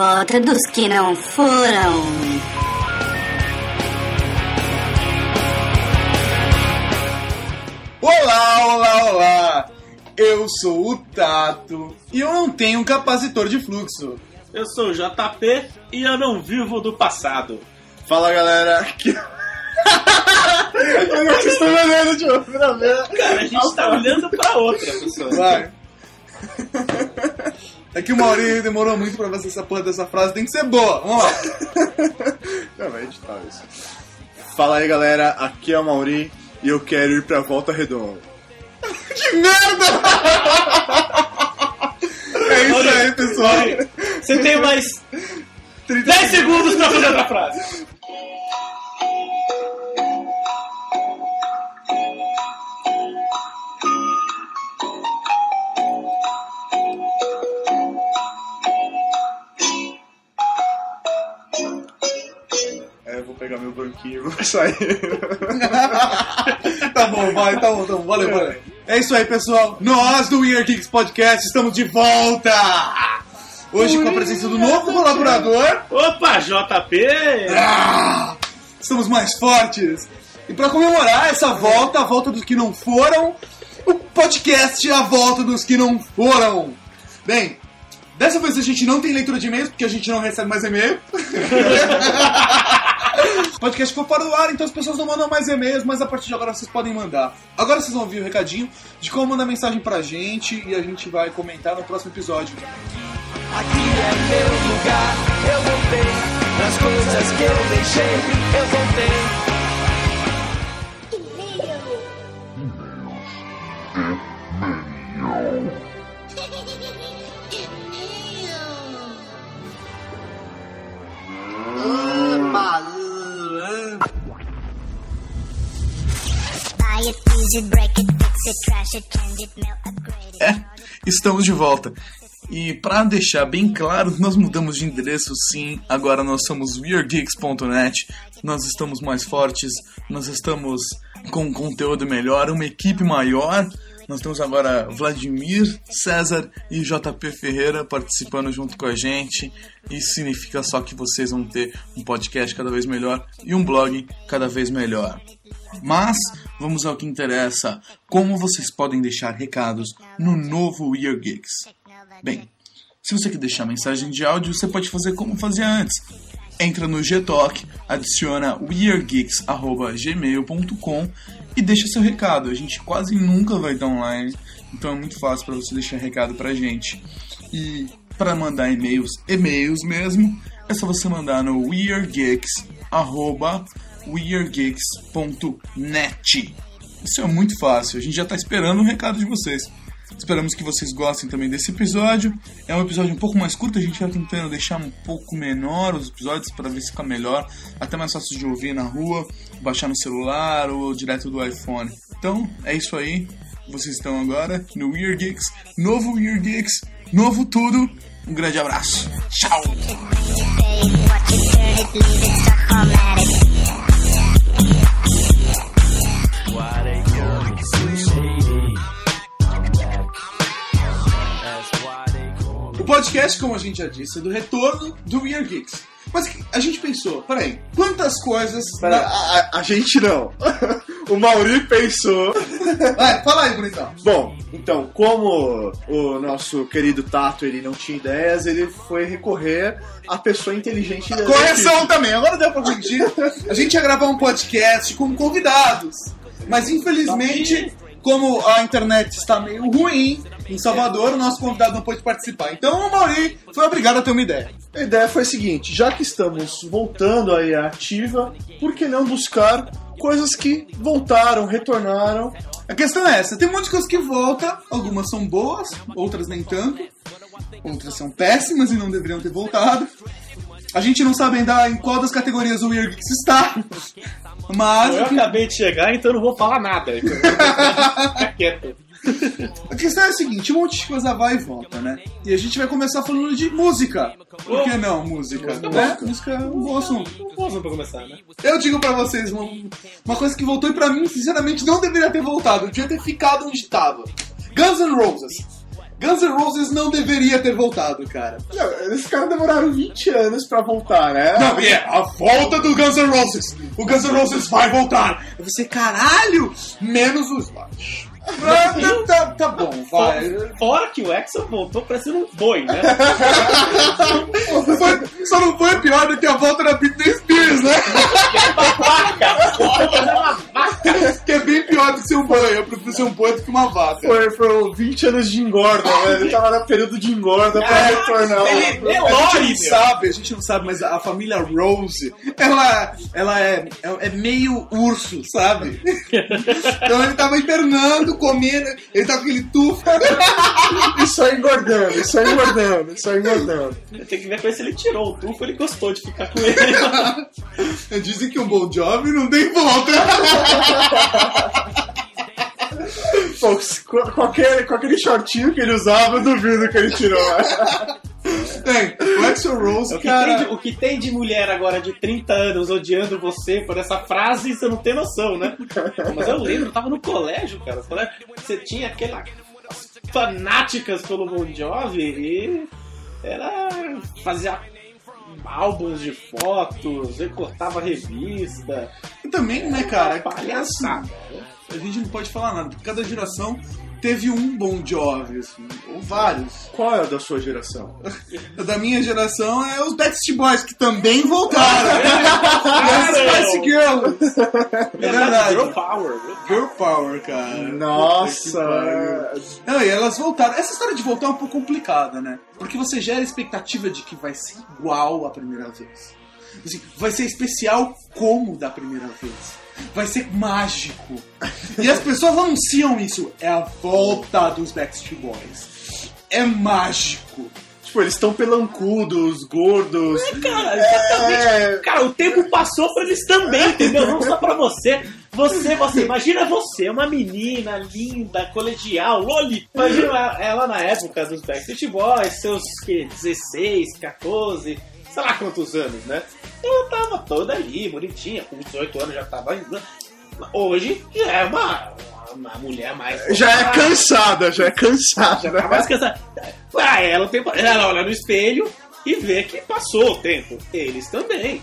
volta dos que não foram. Olá, olá, olá! Eu sou o Tato e eu não tenho um capacitor de fluxo. Eu sou o JP e eu não vivo do passado. Fala galera, aqui. eu não estou olhando de outra vez. Cara, a gente tá olhando pra outra pessoa. Vai. É que o Maurinho demorou muito pra fazer essa porra dessa frase, tem que ser boa. Vamos lá. Não, vai editar isso. Fala aí galera, aqui é o Mauri e eu quero ir pra Volta Redonda. que merda! É isso aí, pessoal. Você tem mais 30 10 segundos pra fazer outra frase. Pegar meu banquinho e vou sair. tá bom, vai, tá bom, tá bom. Valeu, valeu. É isso aí, pessoal. Nós do Weird Geeks Podcast estamos de volta! Hoje com a presença do novo colaborador. Opa, JP! Ah, estamos mais fortes. E para comemorar essa volta, a volta dos que não foram, o podcast A Volta dos que não foram. Bem, dessa vez a gente não tem leitura de e-mails, porque a gente não recebe mais e-mail. O podcast foi para o ar, então as pessoas não mandam mais e-mails, mas a partir de agora vocês podem mandar. Agora vocês vão ouvir o recadinho de como mandar mensagem pra gente e a gente vai comentar no próximo episódio. Aqui é meu lugar, eu voltei. Nas coisas que eu deixei, eu voltei. Buy it, use É, estamos de volta. E pra deixar bem claro, nós mudamos de endereço sim. Agora nós somos weirdgeeks.net. Nós estamos mais fortes, nós estamos com conteúdo melhor, uma equipe maior. Nós temos agora Vladimir, César e JP Ferreira participando junto com a gente. Isso significa só que vocês vão ter um podcast cada vez melhor e um blog cada vez melhor. Mas vamos ao que interessa: como vocês podem deixar recados no novo Weird Geeks. Bem, se você quer deixar mensagem de áudio, você pode fazer como fazia antes. Entra no Gtalk, adiciona weirdgeeks@gmail.com e deixa seu recado. A gente quase nunca vai estar online, então é muito fácil para você deixar recado pra gente. E para mandar e-mails, e-mails mesmo, é só você mandar no weirdgeeks@weirdgeeks.net. Isso é muito fácil. A gente já está esperando o recado de vocês. Esperamos que vocês gostem também desse episódio. É um episódio um pouco mais curto, a gente vai tentando deixar um pouco menor os episódios para ver se fica melhor, até mais fácil de ouvir na rua, baixar no celular ou direto do iPhone. Então, é isso aí. Vocês estão agora no Weird Geeks, novo Weird Geeks, novo tudo. Um grande abraço. Tchau. Podcast, como a gente já disse, é do retorno do Weird Geeks. Mas a gente pensou, peraí, quantas coisas. Pera, a, a- a gente não. o Mauri pensou. Vai, fala aí, bonitão. Bom, então, como o nosso querido Tato ele não tinha ideias, ele foi recorrer à pessoa inteligente da Correção também, agora deu pra corrigir. A gente ia gravar um podcast com convidados. Mas infelizmente, como a internet está meio ruim em Salvador, o nosso convidado não pôde participar. Então o Mauri foi obrigado a ter uma ideia. A ideia foi a seguinte: já que estamos voltando aí à ativa, por que não buscar coisas que voltaram, retornaram? A questão é essa: tem muitas coisas que voltam, algumas são boas, outras nem tanto, outras são péssimas e não deveriam ter voltado. A gente não sabe ainda em qual das categorias o Weird Geeks está. Mas Eu acabei de chegar, então eu não vou falar nada. Ficar quieto. a questão é a seguinte: um monte de coisa vai e volta, né? E a gente vai começar falando de música. Por que não música? Né? Música é um bom assunto. Não posso pra começar, né? Eu digo pra vocês uma, uma coisa que voltou e pra mim, sinceramente, não deveria ter voltado. Eu devia ter ficado onde tava. Guns N' Roses. Guns N' Roses não deveria ter voltado, cara. Não, esses caras demoraram 20 anos pra voltar, né? Não, e é a volta do Guns N' Roses. O Guns N' Roses vai voltar. Você, caralho, menos o Slash. Ah, tá, tá, tá bom, vai. Fora que o Exxon voltou parecendo um boi, né? Foi- só não foi pior do que a volta da Britney Spears, né? Que é bem pior do que ser um boi. Eu prefiro ser um boi do que uma vaca. Foi, foram 20 anos de engorda, né? Ele tava no período de engorda pra É, retornar. Ele- a gente não meu. sabe, a gente não sabe, mas a família Rose, ela, ela é, é, é meio urso, sabe? Então ele tava hibernando, comendo, ele tava com aquele tufo. E só engordando, e só engordando, e só engordando. Tem que ver com se ele tirou o tufo, ele gostou de ficar com ele. Dizem que um bom job não tem volta. Pô, com, aquele, com aquele shortinho que ele usava, eu duvido que ele tirou. Tem, o Axel Rose, O que, cara... tem de, o que tem de mulher agora de 30 anos odiando você por essa frase, você não tem noção, né? Mas eu lembro, eu tava no colégio, cara. Você tinha aquelas fanáticas pelo Bon Jovi e era fazia álbuns de fotos, recortava revista. E também, né, cara, palhaçada. A gente não pode falar nada, porque cada geração teve um Bon Jovi, assim, ou vários. Qual é a da sua geração? Da minha geração é os Backstreet Boys, que também voltaram. Claro! e as Spice Girls. É verdade. Girl Power. viu? Girl Power, cara. Nossa! Não, e elas voltaram. Essa história de voltar é um pouco complicada, né? Porque você gera a expectativa de que vai ser igual a primeira vez. Assim, vai ser especial como da primeira vez. Vai ser mágico. E as pessoas anunciam isso. É a volta dos Backstreet Boys. É mágico. Tipo, eles estão pelancudos, gordos. Cara, exatamente. É. Cara, o tempo passou pra eles também, entendeu? Não só pra você. Você, você, imagina você, uma menina linda, colegial, loli. Imagina ela- ela na época dos Backstreet Boys, seus que, 16, 14, sei lá quantos anos, né? Ela tava toda ali, bonitinha, com 18 anos já tava. Hoje já é uma, uma mulher mais. Já é cansada, já é cansada. já tá mais cansada. Ah, ela, tempo, ela olha no espelho e vê que passou o tempo. Eles também.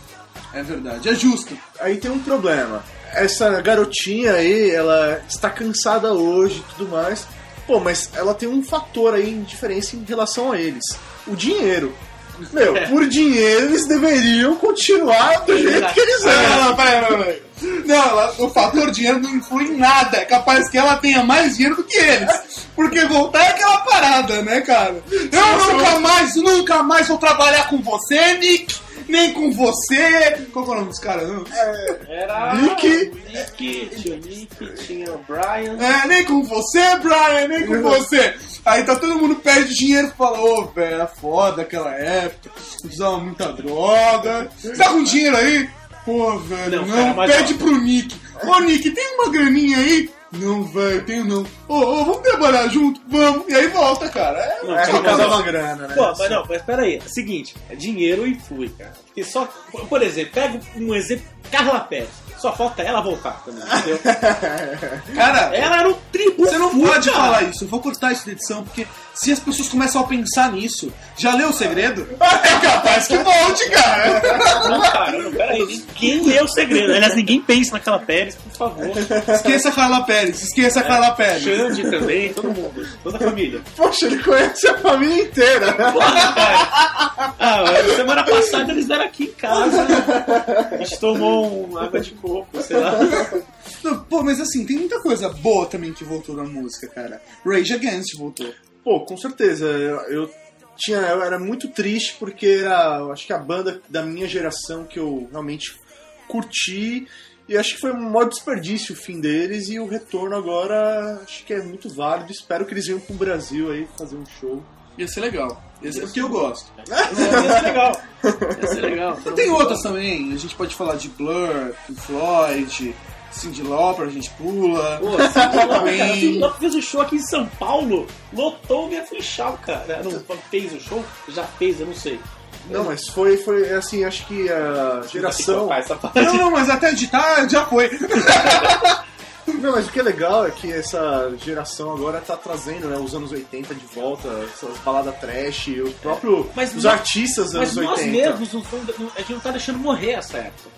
É verdade, é justo. Aí tem um problema. Essa garotinha aí, ela está cansada hoje e tudo mais. Pô, mas ela tem um fator aí em diferença em relação a eles. O dinheiro. Meu, É. por dinheiro eles deveriam continuar do jeito que eles Não, eram. não, peraí, peraí, peraí. Não, ela- o fator dinheiro não influi em nada. É capaz que ela tenha mais dinheiro do que eles. Porque voltar é aquela parada, né, cara? Eu nunca mais, nunca mais vou trabalhar com você, Nick. Nem com você. Qual que é o nome dos caras? não? Era. Nick. Nick, tinha o Nick, tinha o Brian. É, nem com você, Brian, nem com você. Aí tá todo mundo perde dinheiro e fala, ô, velho, era foda aquela época, usava muita droga. Você tá com dinheiro aí? Pô, velho, Não, não, pede pro Nick. Ô, Nick, tem uma graninha aí? Não, velho, tenho não. Ô, ô, vamos trabalhar junto? Vamos. E aí volta, cara. É, Não, É, uma grana, né? Pô, mas não, mas peraí, é o seguinte, é dinheiro influi, cara. Porque só, por- exemplo, pega um exemplo, Carla Pérez. Só falta ela voltar também, entendeu? cara, ela era um tributo. Você não pode cara. falar isso, eu vou cortar isso da edição, porque se as pessoas começam a pensar nisso, já leu o segredo? É capaz que volte, cara. Não, cara, não, peraí, ninguém lê o segredo. Aliás, ninguém pensa naquela Pérez, por favor. Esqueça a Carla Pérez, esqueça a Carla Pérez. Xande também, todo mundo, toda a família. Poxa, ele conhece a família inteira. Porra, cara. Ah, semana passada eles vieram aqui em casa. A gente tomou um água de coco, sei lá. Não, Pô, mas assim, tem muita coisa boa também que voltou na música, cara. Rage Against voltou. Pô, com certeza. Eu, eu tinha, eu era muito triste porque era, acho que a banda da minha geração que eu realmente curti e acho que foi um maior desperdício o fim deles e o retorno agora acho que é muito válido. Espero que eles venham pro Brasil aí fazer um show. Ia ser legal. Ia ser porque eu gosto. Ia ser legal. Ia ser legal. Tem outras também, a gente pode falar de Blur, Floyd, Cyndi Lauper, a gente pula. Pô, Cyndi Lauper, fez o show aqui em São Paulo, lotou o minha Funchal, cara. Não fez o show? Já fez, eu não sei. Não, mas foi, foi assim, acho que a geração. Não, não, mas até editar já foi. Não, mas o que é legal é que essa geração agora tá trazendo, né, os anos 80 de volta, essas baladas trash, o próprio, Mas os nós- artistas dos Mas anos nós 80. mesmos, não fomos- não- a gente não tá deixando morrer essa época.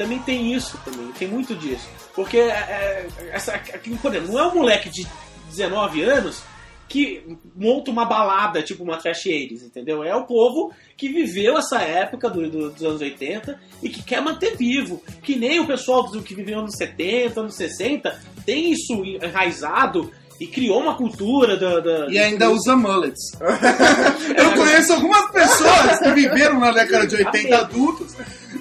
Também tem isso, também, tem muito disso. Porque, é, é, essa, por exemplo, não é um moleque de 19 anos que monta uma balada, tipo uma trash 80s, entendeu? É o povo que viveu essa época do- do- dos anos 80 e que quer manter vivo. Que nem o pessoal do, que viveu anos 70, anos 60, tem isso enraizado e criou uma cultura da... da- E ainda usa mullets. Eu conheço algumas pessoas que viveram na década de 80 adultos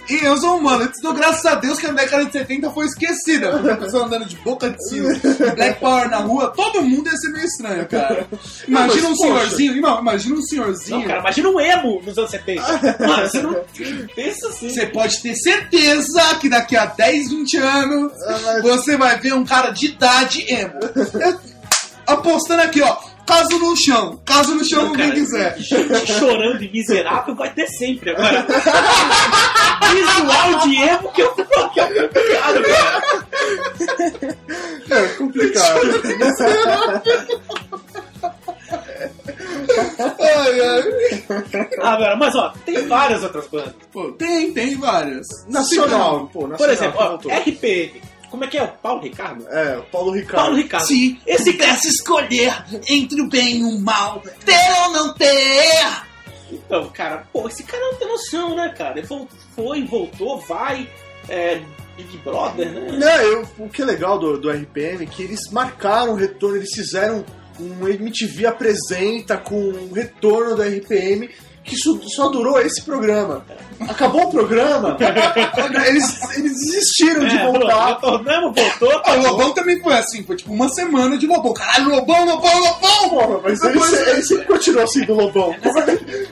e usam mullets. Então, graças a Deus que a década de 70 foi esquecida. Porque a pessoa andando de boca de sino, de Black Power na rua, todo mundo ia ser meio estranho, cara. Imagina um senhorzinho, irmão, imagina um senhorzinho. Não, cara, imagina um emo nos anos 70. Mano, você não pensa assim. Você pode ter certeza que daqui a 10, 20 anos Ah, você vai ver um cara de idade emo. Eu- apostando aqui, ó. Caso no chão. Caso no chão, Não, quem cara, quiser. Gente chorando e miserável vai ter sempre agora. Visual de emo que eu que eu complicado, cara. É complicado. Ai, ai. Ah, velho, mas ó, tem várias outras bandas. Pô, tem, tem várias. Nacional, pô, nacional. Por exemplo, ó. RPM. Como é que é? O Paulo Ricardo? É, o Paulo Ricardo. Paulo Ricardo. Se Esse cara. pudesse escolher entre o bem e o mal, ter ou não ter. Então, cara, pô, esse cara não tem noção, né, cara? Ele foi, voltou, vai. É, Big Brother, né? Não, eu- o que é legal do, do RPM é que eles marcaram o retorno, eles fizeram um MTV apresenta com o retorno do RPM, que isso só durou esse programa. Acabou o programa, eles, eles desistiram de É, voltar. Retornamos, voltou. Ah, o Lobão também foi assim, foi tipo uma semana de Lobão. Caralho, Lobão, Lobão, Lobão! Porra, mas ele, Depois- se- ele sempre continuou sendo Lobão.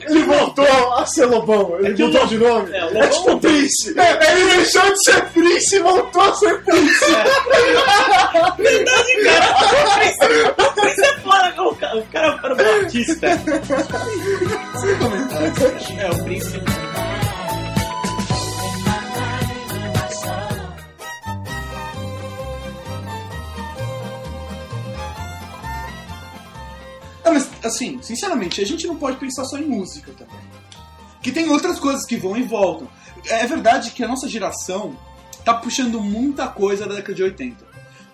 Ele voltou a ser Lobão, ele É o mudou de nome. É, o É, Lobão tipo. Prince. É, ele deixou de ser Prince e voltou a ser Prince. Verdade, cara. O Prince- O é foda. O cara, o cara era um artista. É, o Prince. Ah, mas assim, sinceramente, a gente não pode pensar só em música também. Que tem outras coisas que vão e voltam. É verdade que a nossa geração tá puxando muita coisa da década de 80.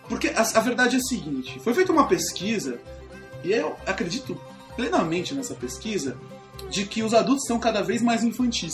Porque a, a verdade é a seguinte, foi feita uma pesquisa, e eu acredito plenamente nessa pesquisa, de que os adultos estão cada vez mais infantis.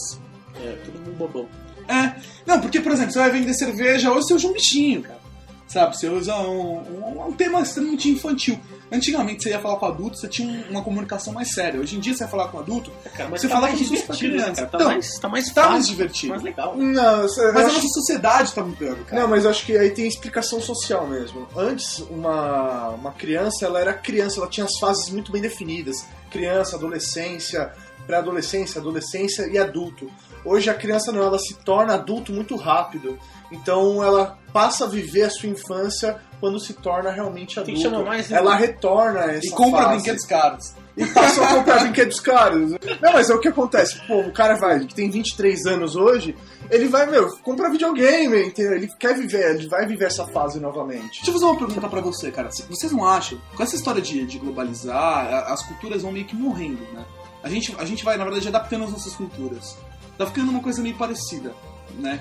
É, todo mundo bobão. É. Não, porque, por exemplo, você vai vender cerveja, hoje você usa um bichinho, cara. Sabe? Você usa um, um, um tema extremamente infantil. Antigamente você ia falar com adulto, você tinha um- uma comunicação mais séria. Hoje em dia você vai falar com adulto, Cara, mas você tá fala mais como se fosse criança. cara? Tá, Então, mais, tá mais tá mais divertido. mais legal. Não, eu Mas a acho- nossa sociedade tá mudando, cara. Não, mas eu acho que aí tem explicação social mesmo. Antes, uma, uma criança, ela era criança, ela tinha as fases muito bem definidas. Criança, adolescência, pré-adolescência, adolescência e adulto. Hoje a criança não, ela se torna adulto muito rápido. Então ela passa a viver a sua infância quando se torna realmente chamar mais- Ela retorna essa E compra fase. brinquedos caros. E passou a comprar brinquedos caros. Não, mas é o que acontece. Pô, o cara vai, que tem 23 anos hoje, ele vai, meu, comprar videogame, entendeu? Ele quer viver, ele vai viver essa fase novamente. Deixa eu fazer uma pergunta pra você, cara. Vocês não acham, com essa história de, de globalizar, as culturas vão meio que morrendo, né? A gente, a gente vai, na verdade, adaptando as nossas culturas. Tá ficando uma coisa meio parecida, né?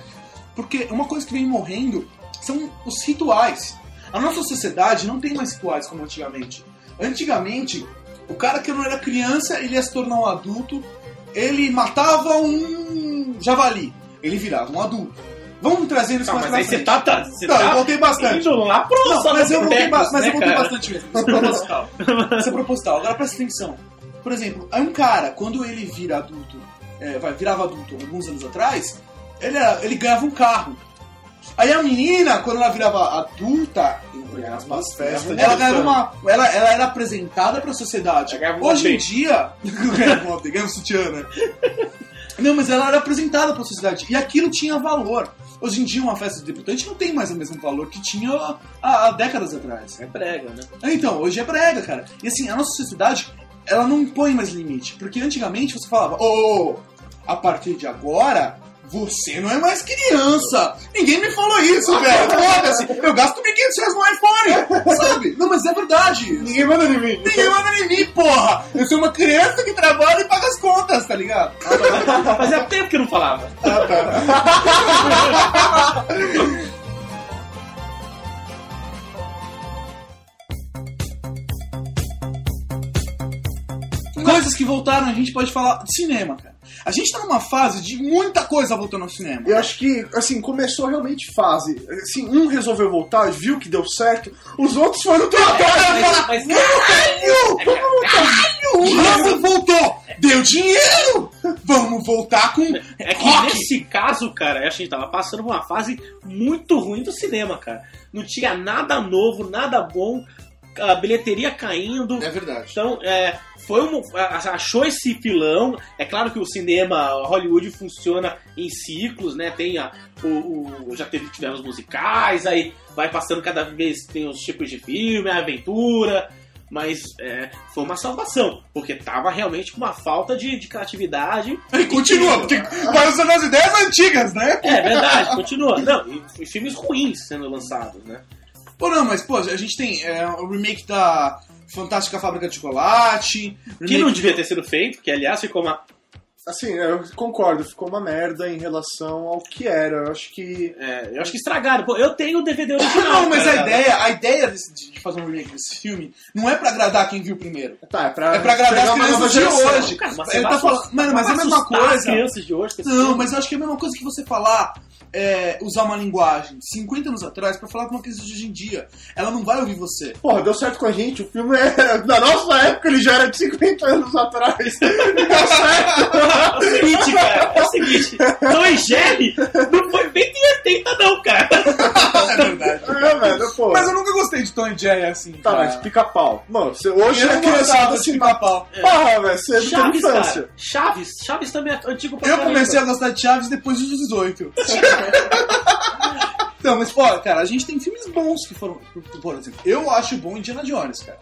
Porque uma coisa que vem morrendo são os rituais. A nossa sociedade não tem mais rituais como antigamente. Antigamente, o cara que não era criança, ele ia se tornar um adulto, ele matava um javali, ele virava um adulto. Vamos trazendo isso Tá, mais mas pra aí você frente. tá, tá, você Não, tá eu voltei bastante. indo lá pro Não, mas eu voltei, mas né, eu voltei cara? bastante mesmo. Isso é proposital. Isso é proposital. Agora presta atenção. Por exemplo, um cara, quando ele vira adulto, é, vai, virava adulto alguns anos atrás, ele, era- ele ganhava um carro. Aí a menina, quando ela virava adulta, entre aspas, Festa de ela ganhava uma. Ela, ela era apresentada pra sociedade. Hoje em dia. ganhava ganhava um sutiã, né? Não, mas ela era apresentada pra sociedade. E aquilo tinha valor. Hoje em dia, uma festa de debutante não tem mais o mesmo valor que tinha há, há décadas atrás. É brega, né? Então, hoje é brega, cara. E assim, a nossa sociedade, ela não impõe mais limite. Porque antigamente você falava, ô, ô, a partir de agora, Você não é mais criança! Ninguém me falou isso, velho! Foda-se! Eu gasto 1.500 reais no iPhone! Sabe? Não, mas é verdade! Ninguém manda em mim. Ninguém manda em mim, porra! Eu sou uma criança que trabalha e paga as contas, tá ligado? Fazia tempo que eu não falava. Coisas que voltaram, a gente pode falar de cinema, cara. A gente tá numa fase de muita coisa voltando ao cinema. Eu acho que, assim, começou realmente fase. Assim, um resolveu voltar, viu que deu certo, os outros foram tudo atrás. Mas, Caralho! O Russell voltou! Deu dinheiro! Vamos voltar com É que rock! nesse caso, cara, a gente tava passando por uma fase muito ruim do cinema, cara. Não tinha nada novo, nada bom, a bilheteria caindo. É verdade. Então, é, foi um, achou esse filão. É claro que o cinema Hollywood funciona em ciclos, né? Tem a, o, o- já teve tivemos musicais, aí vai passando cada vez tem os tipos de filme, a aventura. Mas é, foi uma salvação, porque tava realmente com uma falta de, de criatividade. E continua, porque vai usando as ideias antigas, né? É verdade, continua. Não, e, e filmes ruins sendo lançados, né? Pô, não, mas, pô, a gente tem é, o remake da Fantástica Fábrica de Chocolate. Que não devia ter sido feito, que aliás ficou uma. Assim, eu concordo, ficou uma merda em relação ao que era. Eu acho que. é, eu acho que estragaram. Pô, eu tenho o DVD original. Não, mas cara. a ideia, a ideia desse- de fazer um remake desse filme não é pra agradar quem viu primeiro. Tá, é pra, É pra agradar as crianças de hoje. Cara, mas Ele tá falando- Mano, mas é a mesma coisa. As crianças de hoje, Não, filme. mas eu acho que é a mesma coisa que você falar, é, usar uma linguagem de 50 anos atrás pra falar com uma criança de hoje em dia. Ela não vai ouvir você. Porra, deu certo com a gente. O filme é. Da nossa época ele já era de 50 anos atrás. deu certo. É o seguinte, cara, é o seguinte. Tom e Jerry não foi feito em 80, não, cara. É verdade. É, velho, pô. Mas eu nunca gostei de Tom e Jerry assim. Tá, cara. mas pica-pau. Mano, você, hoje Eu é não do de pica-pau. Porra, velho, você é do Chaves, infância. Chaves. Chaves também é antigo pra Eu comecei a gostar de Chaves depois dos 18. Então, mas, pô, cara, a gente tem filmes bons que foram. por- exemplo, eu acho bom Indiana Jones, cara.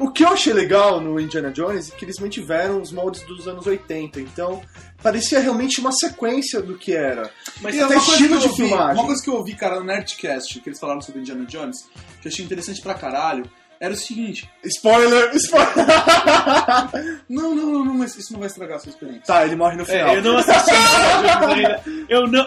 O que eu achei legal no Indiana Jones é que eles mantiveram os moldes dos anos 80, então parecia realmente uma sequência do que era. Mas E até uma coisa estilo que eu de ouvi- filmagem. Uma coisa que eu ouvi, cara, no Nerdcast, que eles falaram sobre Indiana Jones, que eu achei interessante pra caralho, era o seguinte. Spoiler, spoiler! Não, não, não, não, mas isso não vai estragar a sua experiência. tá, ele morre no final. É, eu não assisti ainda. Eu não.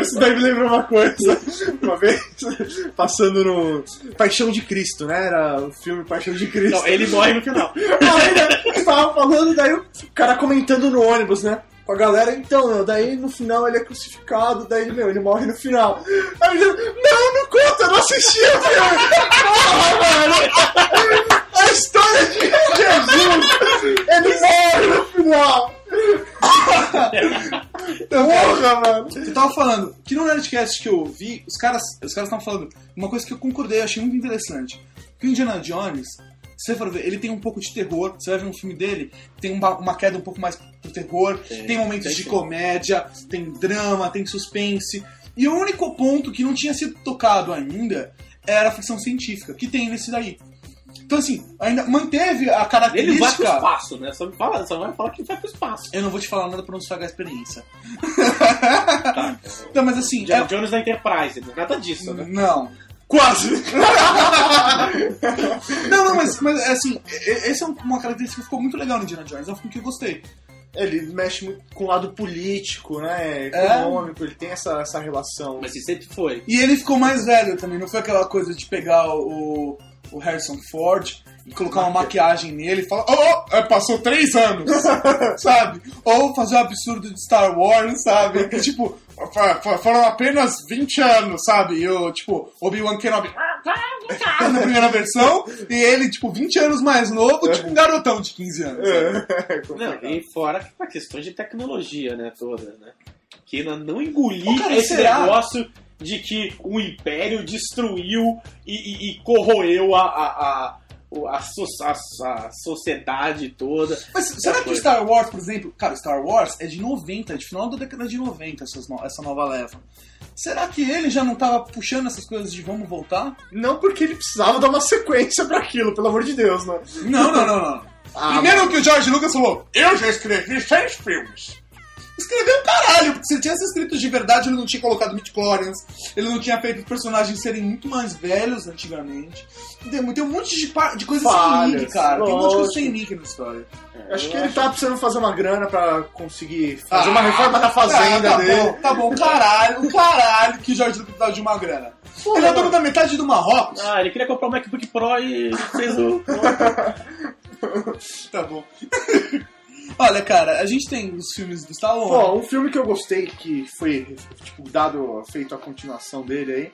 Isso daí me lembra uma coisa. Uma vez, passando no Paixão de Cristo, né? Era o filme Paixão de Cristo. Não, ele morre no final. Aí, né, eu tava falando, daí o cara comentando no ônibus, né? A galera, então, meu, daí no final ele é crucificado, daí, meu, ele morre no final. Aí ele, não, não conta, eu não assisti o! Porra, mano! A história de Jesus! Ele morre no final! Porra, mano! Eu tava falando que no Nerdcast que eu vi, os caras os caras estavam falando uma coisa que eu concordei, eu achei muito interessante. Que o Indiana Jones, se você for ver, ele tem um pouco de terror. Você vai ver um filme dele, tem uma, uma queda um pouco mais pro terror, tem, momentos tem de sim. comédia, tem drama, tem suspense. E o único ponto que não tinha sido tocado ainda era a ficção científica, que tem nesse daí. Então, assim, ainda manteve a Ele vai pro característica. espaço, né? Só me fala, só vai falar que vai pro espaço. Eu não vou te falar nada pra não estragar a experiência. Então, mas assim, Indiana é- Jones da Enterprise, nada disso, né? Não. Quase! Não, não, mas, mas assim, e- essa é uma característica que ficou muito legal no Indiana Jones, é um filme que eu gostei. Ele mexe muito com o lado político, né? É. Econômico, ele tem essa, essa relação. Mas isso sempre foi. E ele ficou mais velho também, não foi aquela coisa de pegar o, o Harrison Ford e colocar uma maquiagem nele e falar, oh, é, passou três anos, sabe? Ou fazer o absurdo de Star Wars, sabe? Que tipo, foram apenas 20 anos, sabe? E o, tipo, Obi-Wan Kenobi na primeira versão, e ele, tipo, 20 anos mais novo, tipo um garotão de 15 anos. sabe? Não, e fora a questões de tecnologia, né, todas, né? Que ainda não engolir Ô, cara, esse será? negócio de que o Império destruiu e, e- e corroeu a, a, a, a, so- a- a sociedade toda. Mas será que coisa. Star Wars, por exemplo, cara, Star Wars é de 90, de final da década de 90, essas no- essa nova leva. Será que ele já não tava puxando essas coisas de vamos voltar? Não porque ele precisava dar uma sequência pra aquilo, pelo amor de Deus, né? Não, não, não, não. Ah, Primeiro que o George Lucas falou, eu já escrevi seis filmes. Escreveu um caralho, porque se ele tivesse escrito de verdade, ele não tinha colocado midichlorians, ele não tinha feito os personagens serem muito mais velhos antigamente. Tem, tem um monte de, de coisa sem link, cara. Tem um monte de coisa sem link na história. Acho Eu que ele tá precisando fazer uma grana pra conseguir fazer Ah, uma reforma da fazenda ah, tá dele. Bom, tá bom, caralho, caralho, que o Jorge Lucas precisava de uma grana. Pô, ele é dono da metade do Marrocos. Ah, ele queria comprar um MacBook Pro e fez o. Tá bom. Olha, cara, a gente tem os filmes do Star Wars. Pô, um filme que eu gostei, que foi, tipo, dado, feito a continuação dele aí,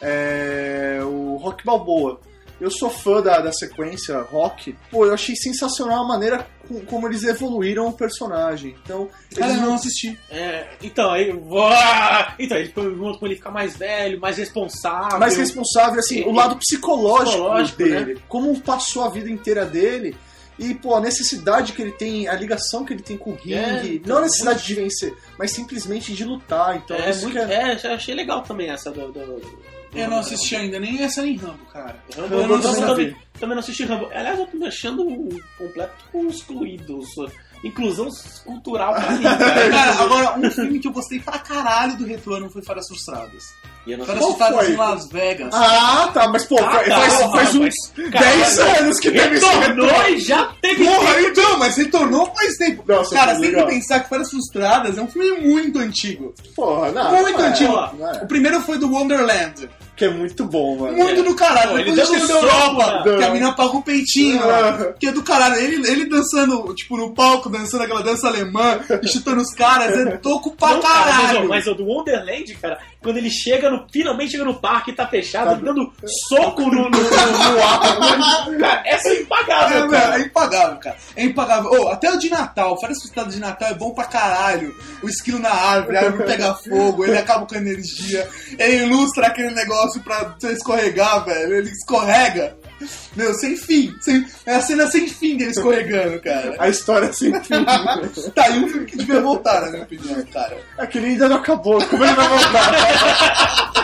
é o Rock Balboa. Eu sou fã da, da sequência Rock. Pô, eu achei sensacional a maneira com- como eles evoluíram o personagem. Então, Cara, eles eu não assisti. É, então, aí. Uá! Então, ele foi junto com ele ficar mais velho, mais responsável. mais responsável, assim, o lado psicológico, Psicológico, dele. Como passou a vida inteira dele. E, pô, a necessidade que ele tem, a ligação que ele tem com o ringue. É, então, não a necessidade de vencer, mas simplesmente de lutar. Então, É, isso muito, que é- é, eu achei legal também essa do. do- Eu não assisti ainda, nem essa nem Rambo, cara. Rambo, Rambo eu não, eu também não também, não assisti Rambo. Aliás, eu tô me achando um completo excluído. sou- Inclusão cultural pra mim, cara. Cara, agora, um filme que eu gostei pra caralho do retorno foi Faras Frustradas. E eu não Faras Qual Frustradas em Las Vegas. Ah, tá, mas pô, Ah, faz, tá, faz, porra, faz uns mas- 10 caralho. anos que teve esse Retornou e já teve. Porra, então, mas retornou faz tempo. Nossa, cara, tem que pensar que Faras Frustradas é um filme muito antigo. Porra, não. muito não é, antigo. não é. O primeiro foi do Wonderland. Que é muito bom, mano. Muito do caralho. Pô, ele Depois soco, Europa, que a mina paga o peitinho, Ah. que é do caralho. Ele, ele dançando, tipo, no palco, dançando aquela dança alemã, e chutando os caras, é toco pra Não, cara, mas, caralho. ó, mas o do Wonderland, cara, quando ele chega no. Finalmente chega no parque e tá fechado, ele dando soco no, no, no, no ar. Cara, essa é É, impagável, velho, cara. é impagável, cara. É impagável. Ô, até o de Natal, Férias Frustradas de Natal é bom pra caralho. O esquilo na árvore, a árvore pega fogo, ele acaba com a energia. Ele ilustra aquele negócio pra você escorregar, velho. Ele escorrega. Meu, sem fim. Sem, é a cena sem fim dele escorregando, cara. A história assim. Tá aí um filme que devia voltar, na minha opinião, cara. Aquele ainda não acabou. Como ele vai voltar?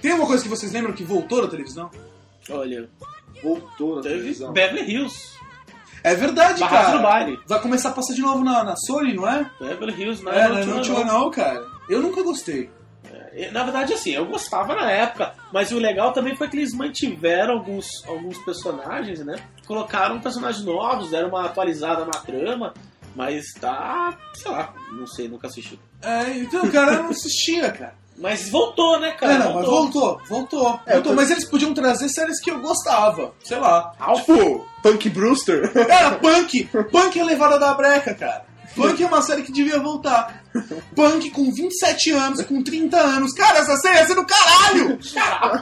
Tem uma coisa que vocês lembram que voltou da televisão? Olha, Voltou na teve televisão. Beverly Hills. É verdade, Barrados cara. no baile. Vai começar a passar de novo na, na Sony, não é? Beverly Hills não É, é, não, não, não, não, não, cara. Eu nunca gostei. É, Na verdade, assim, eu gostava na época, mas o legal também foi que eles mantiveram alguns, alguns personagens, né? Colocaram personagens novos, deram uma atualizada na trama, mas tá, sei lá, não sei, nunca assisti. É, então, cara, eu não assistia, cara. Mas voltou, né, cara? É, não, mas voltou, voltou. É, voltou. eu- Mas eles podiam trazer séries que eu gostava. Sei lá. Tipo, Punk Brewster. Era Punk. Punk é levada da breca, cara. Punk é uma série que devia voltar. Punk com 27 anos, com 30 anos. Cara, essa série ia ser do caralho!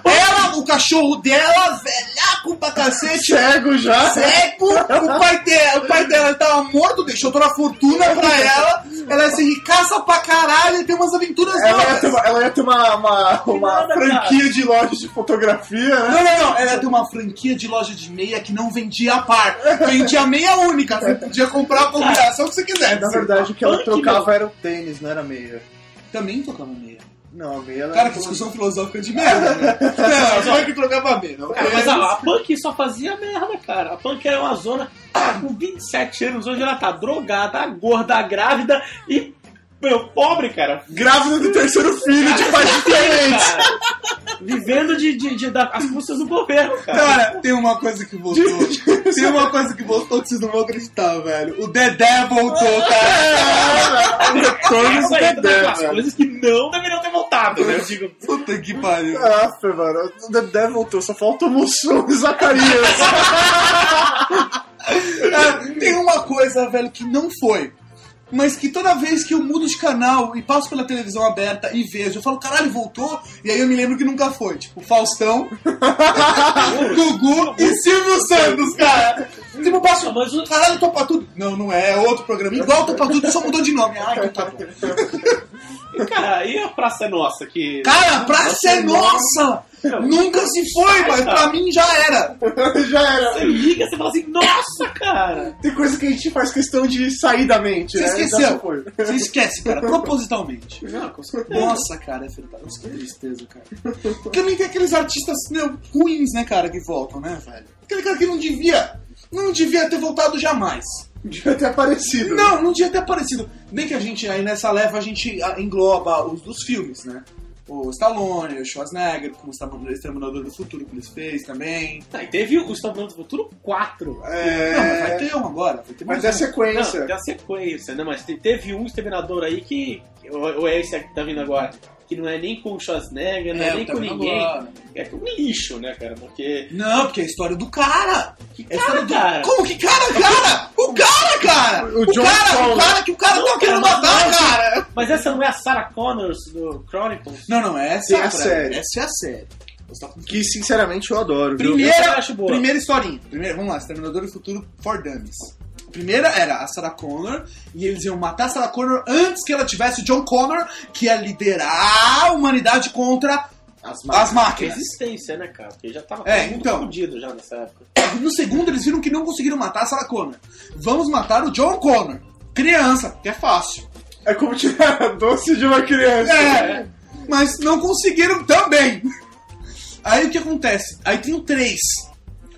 Ela, o cachorro dela, velhaco pra cacete. Cego já. Cego, o pai, dela, o pai dela tava morto, deixou toda a fortuna pra ela. Ela ia ser ricaça pra caralho e ter umas aventuras Ela ia novas. ter uma, ela ia ter uma, uma, uma nada, franquia de lojas de fotografia, né? Não, não, não. Ela ia ter uma franquia de loja de meia que não vendia a par. Vendia meia única. Você podia comprar a combinação que você quisesse. Na verdade, o que ela trocava era o tênis, não era meia. Também tocava meia. Não, a meia ela Cara, era que discussão filosófica de merda, né? Não, a Punk trocava meia. Não, Cara, mas a, a Punk só fazia merda, cara. A Punk era uma zona ah, com 27 anos, hoje ela tá drogada, gorda, grávida e, meu, pobre, cara. grávida do terceiro filho de pais diferentes. Vivendo de, de, de- as custas do governo, cara. Cara, tem uma coisa que voltou. Tem uma coisa que voltou que vocês não vão acreditar, velho. O Dedé voltou, cara. Retorno Essa do é Dedé, velho. coisas que não deveriam ter voltado, né? Eu digo, Puta que pariu. Nossa, mano, o Dedé voltou, só falta o Mussum e o Zacarias. Ah, tem uma coisa, velho, que não foi. Mas que toda vez que eu mudo de canal e passo pela televisão aberta e vejo, eu falo, caralho, voltou? E aí eu me lembro que nunca foi. Tipo, Faustão, Gugu e Silvio Santos, cara. Tipo, passo, mas o- caralho, Topa Tudo. Não, não é, é outro programa. Igual Topa Tudo, só mudou de nome. Ai, que tá. E, cara, e a Praça é Nossa? Que... Cara, a praça é nossa! Nunca se foi, mas pra mim já era. Já era. Você liga, você fala assim, nossa, cara! Tem coisa que a gente faz questão de sair da mente, Você né? esqueceu. Você esquece, cara, propositalmente. Não. Nossa, cara, é verdade. Nossa, que tristeza, cara. Porque também tem aqueles artistas meu, ruins, né, cara, que voltam, né, velho? Aquele cara que não devia. Não devia ter voltado jamais. Devia ter aparecido. Não, não devia ter aparecido. Bem que a gente, aí nessa leva, a gente ah, engloba os dos filmes, né? O Stallone, o Schwarzenegger, como o Exterminador do Futuro que eles fez também. Tá, e teve o Exterminador do Futuro 4. É... Não, mas vai ter um agora. Vai ter Mas é um. Não, sequência. tem a sequência, né? Mas te- teve um Exterminador aí que. Ou é esse que tá vindo agora? Que não é nem com o Schwarzenegger, não é, É, nem tá com ninguém. agora. É com um lixo, né, cara? Porque. Não, porque é a história do cara. Que É a história do... cara? Como que cara, cara? O cara, cara! O O, cara, o cara que o cara Não, tá querendo cara, matar, mas- cara! Mas essa não é a Sarah Connors do Chronicles? Não, não, essa Tem é a a série. Essa é a série. Tá. Que sinceramente eu adoro. viu? Eu Primeira, também acho boa. primeira historinha. Primeira, vamos lá, Exterminador do Futuro for Dummies. A primeira era a Sarah Connor, e eles iam matar a Sarah Connor antes que ela tivesse o John Connor, que ia liderar a humanidade contra As as máquinas. Resistência, né, cara? Porque já tava É, todo então. fudido já nessa época. No segundo, eles viram que não conseguiram matar a Sarah Connor. Vamos matar o John Connor. Criança, que é fácil. É como tirar doce de uma criança. É, mas não conseguiram também. Aí o que acontece? Aí tem o 3.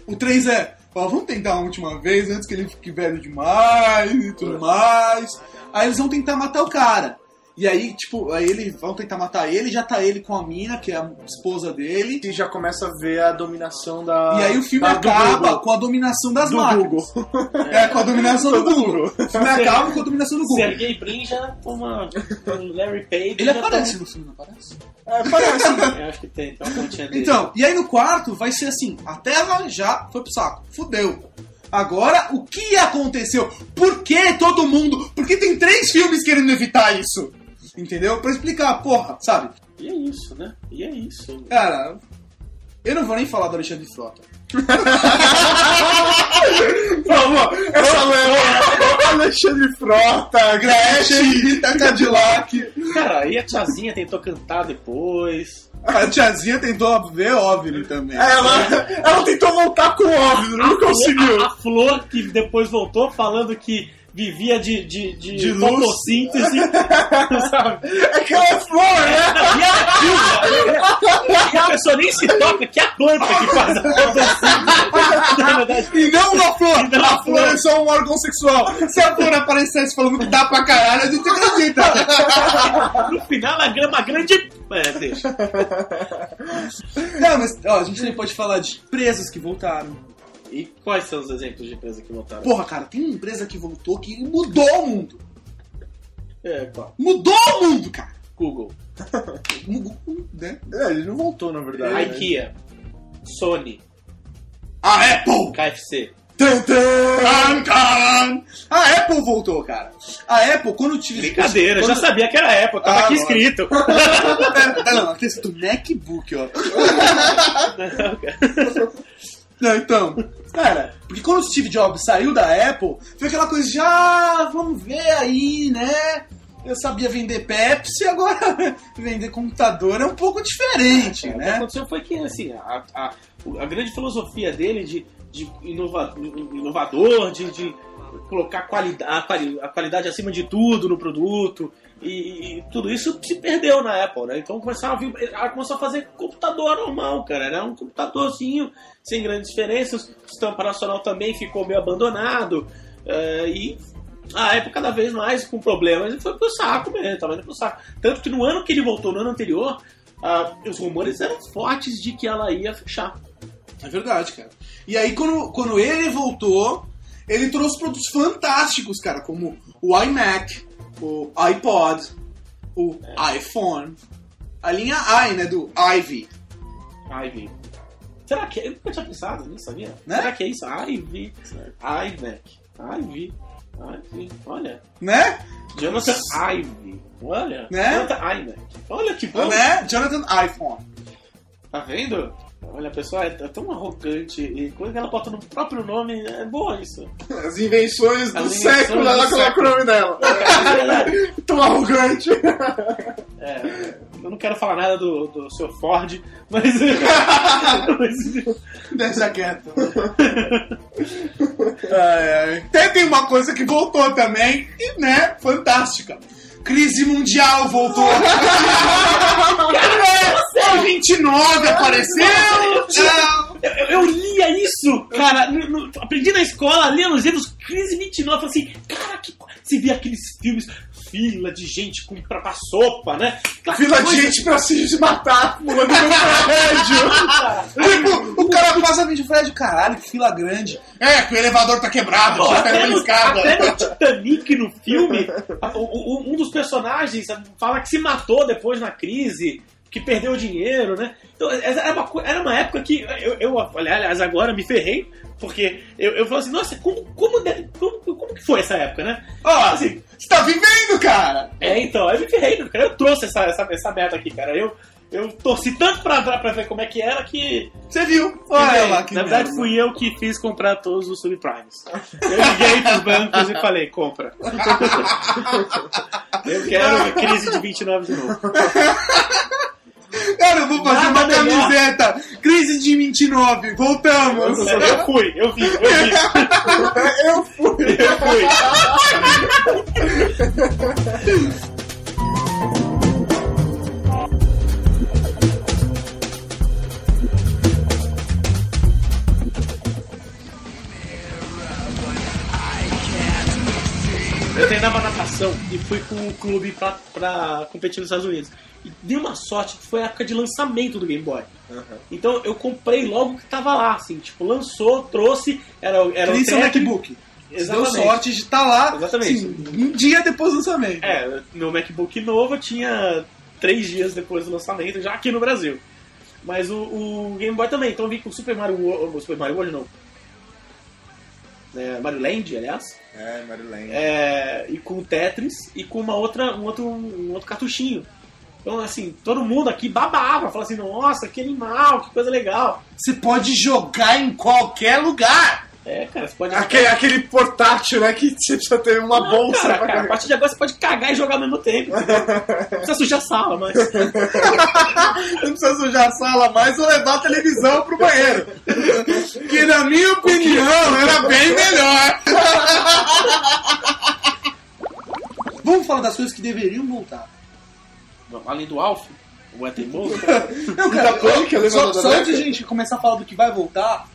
O 3 é, ó, vamos tentar a última vez antes que ele fique velho demais e tudo mais. Aí eles vão tentar matar o cara. E aí, tipo, aí eles vão tentar matar ele, já tá ele com a mina, que é a esposa dele. E já começa a ver a dominação da. E aí o filme da- acaba com a dominação das Do máquinas. Google. É, com a dominação do Google. O filme acaba com a dominação do Google. Sergey Brin já o Larry Page. Ele já aparece no filme, não aparece? É, parece. toma- Eu acho que tem, tem uma pontinha dele. Então, e aí no quarto vai ser assim: a Terra já foi pro saco, fudeu. Agora, o que aconteceu? Por que todo mundo. Porque tem três filmes querendo evitar isso. Entendeu? Pra explicar, porra, sabe? E é isso, né? E é isso. Cara, eu não vou nem falar do Alexandre Frota. Vamos, essa leva. Alexandre Frota, Gretchen, Rita Cadillac. Cara, aí a tiazinha tentou cantar depois. A tiazinha tentou ver OVNI também. Ela, ela tentou voltar com o óbvio, não conseguiu. A, a Flor, que depois voltou falando que vivia de, de, de, De fotossíntese. sabe? É que ela é flor, né? E a, a pessoa nem se toca, que é a planta que faz a fotossíntese. Na verdade, E não uma flor! E não a a flor flor. é só um órgão sexual. Se a flor aparecesse falando que dá pra caralho, a gente acredita. no final, a grama grande. É, deixa. Não, mas ó, a gente também pode falar de empresas que voltaram. E quais são os exemplos de empresa que voltaram? Porra, cara, tem uma empresa que voltou que mudou o mundo. É, qual? Mudou o mundo, cara. Google. Mudou, né? É, ele não voltou, na verdade. né? IKEA. Sony. A Apple! KFC. Tan, tan. A Apple voltou, cara. A Apple, quando tive. Brincadeira, quando... já sabia que era Apple, tava Ah, aqui lógico. escrito. Não, tem escrito MacBook, ó. Não, então, cara, porque quando o Steve Jobs saiu da Apple, foi aquela coisa de, ah, vamos ver aí, né? Eu sabia vender Pepsi, agora vender computador é um pouco diferente, O que né? aconteceu foi que, assim, a, a, a grande filosofia dele de, de inova- inovador, de, de colocar qualidade, a, quali- a qualidade acima de tudo no produto, e, e tudo isso se perdeu na Apple, né? Então começaram a, vir, ela começou a fazer computador normal, cara. Era um computadorzinho, sem grandes diferenças. O sistema operacional também ficou meio abandonado. eh, e a Apple cada vez mais com problemas e foi pro saco mesmo, tava indo pro saco. Tanto que no ano que ele voltou, no ano anterior, ah, os rumores eram fortes de que ela ia fechar. É verdade, cara. E aí, quando, quando ele voltou, ele trouxe produtos fantásticos, cara, como o iMac, o iPod, o iPhone, a linha i, né, do Ivy. Ivy. Será que Eu nunca tinha pensado nisso, sabia? Né? Será que é isso? Ivy. iMac. Ivy. Ivy. Olha. Né? Jonathan Ivy. Olha. Né? Jonathan iMac. Olha que bom. Né? Jonathan iPhone. Tá vendo? Olha, a pessoa é é tão arrogante e quando ela bota no próprio nome, é boa isso. As invenções do As invenções século, do ela coloca o nome dela. É verdade. Tão arrogante. É, eu não quero falar nada do, do seu Ford, mas. mas- Deixa quieto. Ai, ai. Tem, tem uma coisa que voltou também, e, né? Fantástica. Crise mundial voltou. É, o 29 apareceu. Eu, eu- lia isso, cara. no- no- aprendi na escola, lia nos livros Crise 29. Falei assim, cara, que. Se via aqueles filmes, fila de gente com, pra, pra sopa, né? Fila de gente pra se matar pulando no prédio. O cara passa de Fred, caralho, que fila grande. É, que o elevador tá quebrado, que Até no, escada. até no Titanic, no filme, o- o- um dos personagens fala que se matou depois na crise, que perdeu dinheiro, né? Então, era uma, era uma época que eu, eu, aliás, agora me ferrei, porque eu, eu falo assim, nossa, como, como, deve- como, como que foi essa época, né? Ó, Assim, você tá vivendo, cara. é, então, eu me ferrei, cara. Eu trouxe essa, essa, essa merda aqui, cara. Eu, eu torci tanto pra, pra, ver como é que era que. Você viu? Olha lá que Na verdade, merda. fui eu que fiz comprar todos os subprimes. Eu liguei pros bancos e falei, compra. Eu quero a crise de 29 de novo. Cara, eu vou fazer Nada uma melhor. camiseta. Crise de 29. Voltamos. Eu fui, eu vi, eu vi. Eu fui. Eu fui. Eu treinava natação e fui com o clube pra, pra competir nos Estados Unidos. E dei uma sorte que foi a época de lançamento do Game Boy. Então eu comprei logo que tava lá, assim, tipo, lançou, trouxe, era, era é o Tetris. MacBook. Você Deu Exatamente. sorte de estar lá Exatamente. assim, um dia depois do lançamento. É, meu MacBook novo eu tinha três dias depois do lançamento, já aqui no Brasil. Mas o, o Game Boy também, então eu vim com o Super Mario World, o Super Mario World não. É, Mario Land, aliás. É, Maryland. É, e com o Tetris e com uma outra, um, outro, um outro cartuchinho. Então, assim, todo mundo aqui babava, falava assim, nossa, que animal, que coisa legal. Você pode jogar em qualquer lugar. É, cara, você pode. Aquele, aquele portátil, né? Que você precisa ter uma Não, bolsa cara, pra cara, a partir de agora você pode cagar e jogar ao mesmo tempo. Não precisa sujar a sala, mas. Não precisa sujar a sala mais ou levar a televisão pro banheiro. Que na minha opinião era bem melhor. Vamos falar das coisas que deveriam voltar. Além do Alf, o é teimoso. Não, que eu só, só antes de a gente começar a falar do que vai voltar,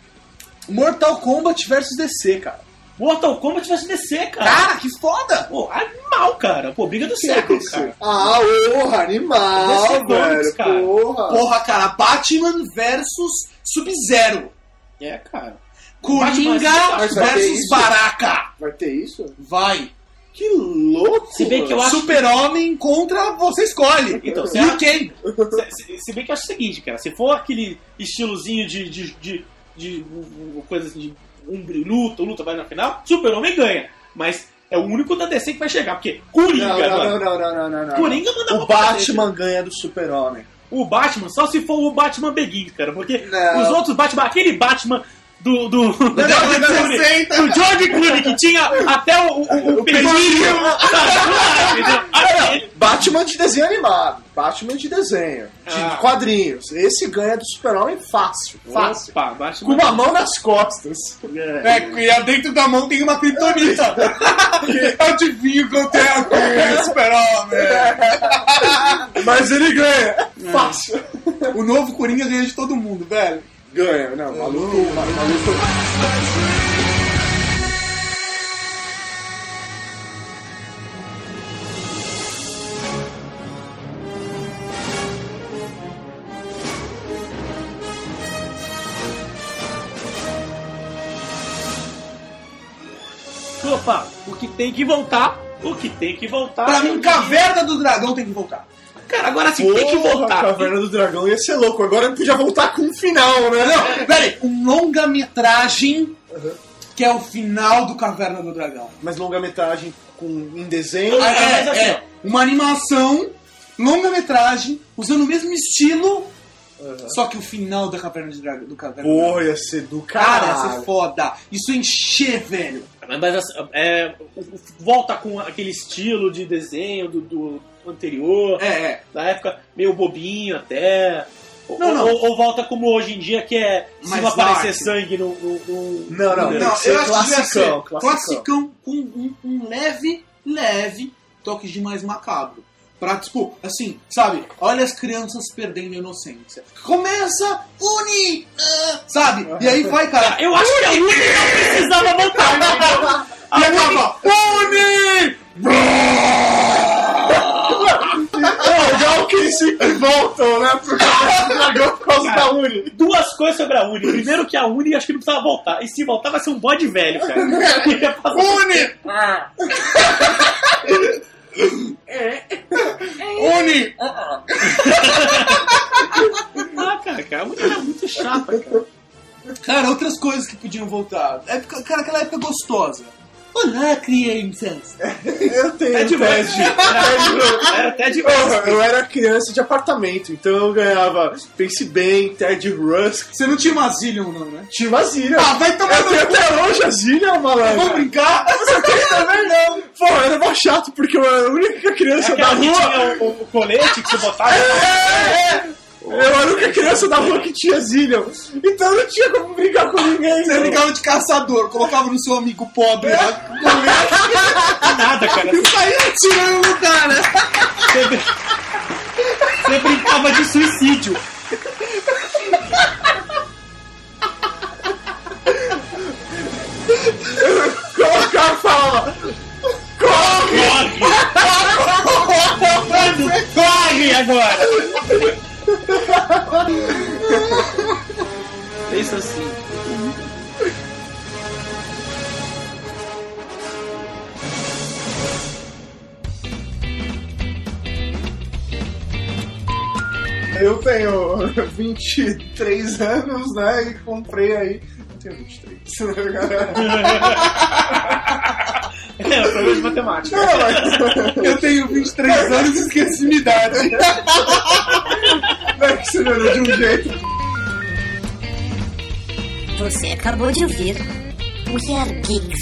Mortal Kombat versus DC, cara. Mortal Kombat se descer, cara. Cara, que foda! Pô, animal, cara. Pô, briga do século, cara. Ah, porra, animal, Comics, velho. cara. Porra. Porra, cara, Batman versus Sub-Zero. É, cara. Coringa versus? Baraka. Vai ter isso? Vai. Que louco. Se bem que eu acho- Super-Homem contra você escolhe. Então, você e acha- quem? Se, se- se bem que eu acho o seguinte, cara. Se for aquele estilozinho de. de, de, de, coisa assim, de um, luta, luta vai na final, Super-Homem ganha. Mas é o único da DC que vai chegar, porque Coringa, Não, não, mano. não, não, não, não, não, não. Coringa manda O Batman ganha do Super-Homem. O Batman, só se for o Batman Begins, cara. Porque Não. os outros Batman, aquele Batman do. do, do, década de Clooney, 60. do George Clooney, que tinha até o, o, o? Entendeu? Aquele- Batman de desenho animado. Batman de desenho. De Ah. quadrinhos. Esse ganha do Super-Homem fácil. Fácil. Opa, Batman. Com uma mão nas costas. É, e dentro da mão tem uma criptonita. Adivinho que eu tenho com o Super-Homem. Mas ele ganha. Fácil. O novo Coringa ganha de todo mundo, velho. Ganha, não. Maluco, maluco. Opa, o que tem que voltar. O que tem que voltar. Pra mim, Caverna do Dragão tem que voltar. Cara, agora sim, tem que voltar. Caverna do Dragão ia ser louco. Agora podia voltar com um final, né? Não, peraí. Um longa-metragem que é o final do Caverna do Dragão. Mas longa-metragem com, em desenho. Ah, É, mas assim, é uma animação, longa-metragem, usando o mesmo estilo, só que o final da Caverna de Dragão, do Caverna do Dragão. Porra, ia ser do Cara, ia caralho. ser foda. Isso é encher, velho. Mas assim, é, volta com aquele estilo de desenho do, do, anterior, É, é. da época meio bobinho até. Ou, Não, não. ou- ou volta como hoje em dia, que é se Mais não aparecer dark. sangue no. no, no- Não, não, no- Não, que eu acho que classicão, ser classicão. classicão com um, um leve, leve toque de mais macabro. Pra, tipo, assim, sabe? Olha as crianças perdendo a inocência. Começa, uni! ah, sabe? E aí vai, cara. Eu acho que a Uni não precisava voltar, entendeu? E acaba, uni! É legal que eles voltam, né? Pro cabeça do dragão por causa da Uni. Duas coisas sobre a Uni. Primeiro que a Uni acho que não precisava voltar. E se voltar vai ser um bode velho, cara. Ia passar- Uni! Uni! Ah, cara, cara, a Uni era muito chata, cara. Cara, outras coisas que podiam voltar. Época, cara, aquela época gostosa. Olá, crianças! Eu tenho Ted Ted. Era, era de Porra, eu era criança de apartamento, então eu ganhava Pense Bem, Ted Rusk. Você não tinha uma Zillion, não, né? Tinha uma Zillion. Ah, vai tomar Eu no tenho até hoje a Zillion, malandro. Vamos brincar? Você tem também não. Pô, era mó chato, porque eu era a única criança da Aquela que rua. tinha o, o colete que você botava. É, é. Eu era a única criança da rua que tinha Zillion. Então eu não tinha como brigar com ninguém. Você ligava de caçador, colocava no seu amigo pobre lá, Nada, cara. e saía atirando no cara. Você brincava de suicídio. Pensa assim. Eu tenho 23 anos, né? E comprei aí. Eu tenho 23. É, o problema de matemática. Não, mas- Eu tenho 23 anos e esqueci minha idade. Você me olhou de um jeito. Você acabou de ouvir We Are Geeks.